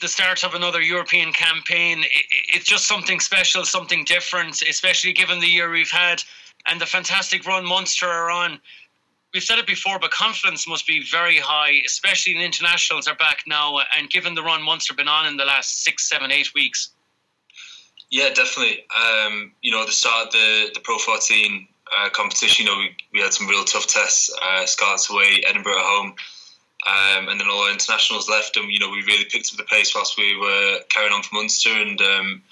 the start of another European campaign. It's just something special, something different, especially given the year we've had and the fantastic run Munster are on. We've said it before, but confidence must be very high, especially in internationals are back now, and given the run Munster been on in the last six, seven, eight weeks. Yeah, definitely. Um, you know, the start of the the Pro 14 uh, competition, you know, we, we had some real tough tests. Uh, Scarlets away, Edinburgh at home, um, and then all our internationals left, and you know, we really picked up the pace whilst we were carrying on for Munster, and um,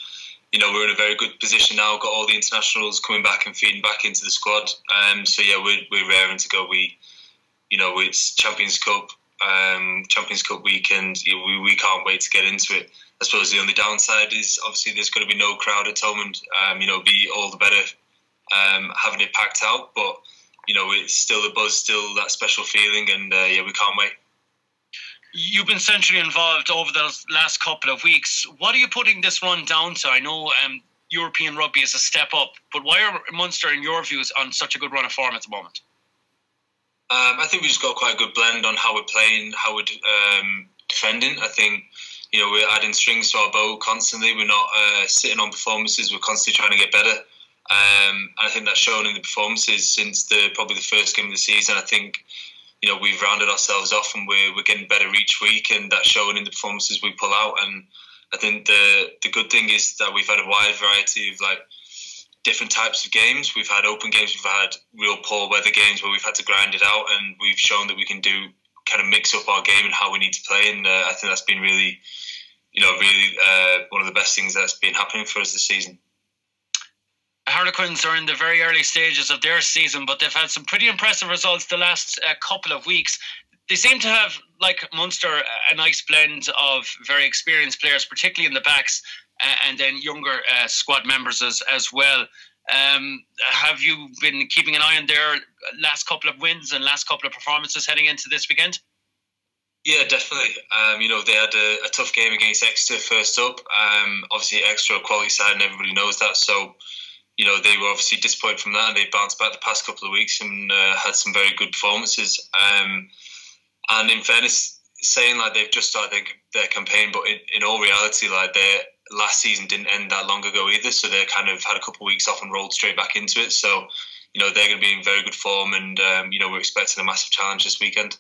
you know, we're in a very good position now. Got all the internationals coming back and feeding back into the squad. Um, so yeah, we're we're raring to go. We, you know, it's Champions Cup, um, Champions Cup weekend. We we can't wait to get into it. I suppose the only downside is obviously there's going to be no crowd at Thomond. Um, you know, be all the better um, having it packed out, but you know, it's still the buzz, still that special feeling, and uh, yeah, we can't wait. You've been centrally involved over the last couple of weeks. What are you putting this run down to? I know um, European rugby is a step up, but why are Munster, in your views, on such a good run of form at the moment? Um, I think we just got quite a good blend on how we're playing, how we're um, defending. I think you know we're adding strings to our bow constantly. We're not uh, sitting on performances. We're constantly trying to get better. Um, and I think that's shown in the performances since the probably the first game of the season. I think you know we've rounded ourselves off and we're, we're getting better each week, and that's shown in the performances we pull out. And I think the the good thing is that we've had a wide variety of like different types of games. We've had open games, we've had real poor weather games where we've had to grind it out, and we've shown that we can do kind of mix up our game and how we need to play. And uh, I think that's been really, you know, really uh, one of the best things that's been happening for us this season. Harlequins are in the very early stages of their season, but they've had some pretty impressive results the last uh, couple of weeks. They seem to have, like Munster, a nice blend of very experienced players, particularly in the backs, uh, and then younger uh, squad members as, as well. Um, have you been keeping an eye on their last couple of wins and last couple of performances heading into this weekend? Yeah, definitely. Um, you know, they had a, a, tough game against Exeter first up. Um, obviously, Exeter quality side, and everybody knows that. So, you know, they were obviously disappointed from that and they bounced back the past couple of weeks and uh, had some very good performances. Um, and in fairness, saying like they've just started their, their campaign, but in, in, all reality, like their last season didn't end that long ago either. So they kind of had a couple of weeks off and rolled straight back into it. So, you know, they're going to be in very good form and, um, you know, we're expecting a massive challenge this weekend.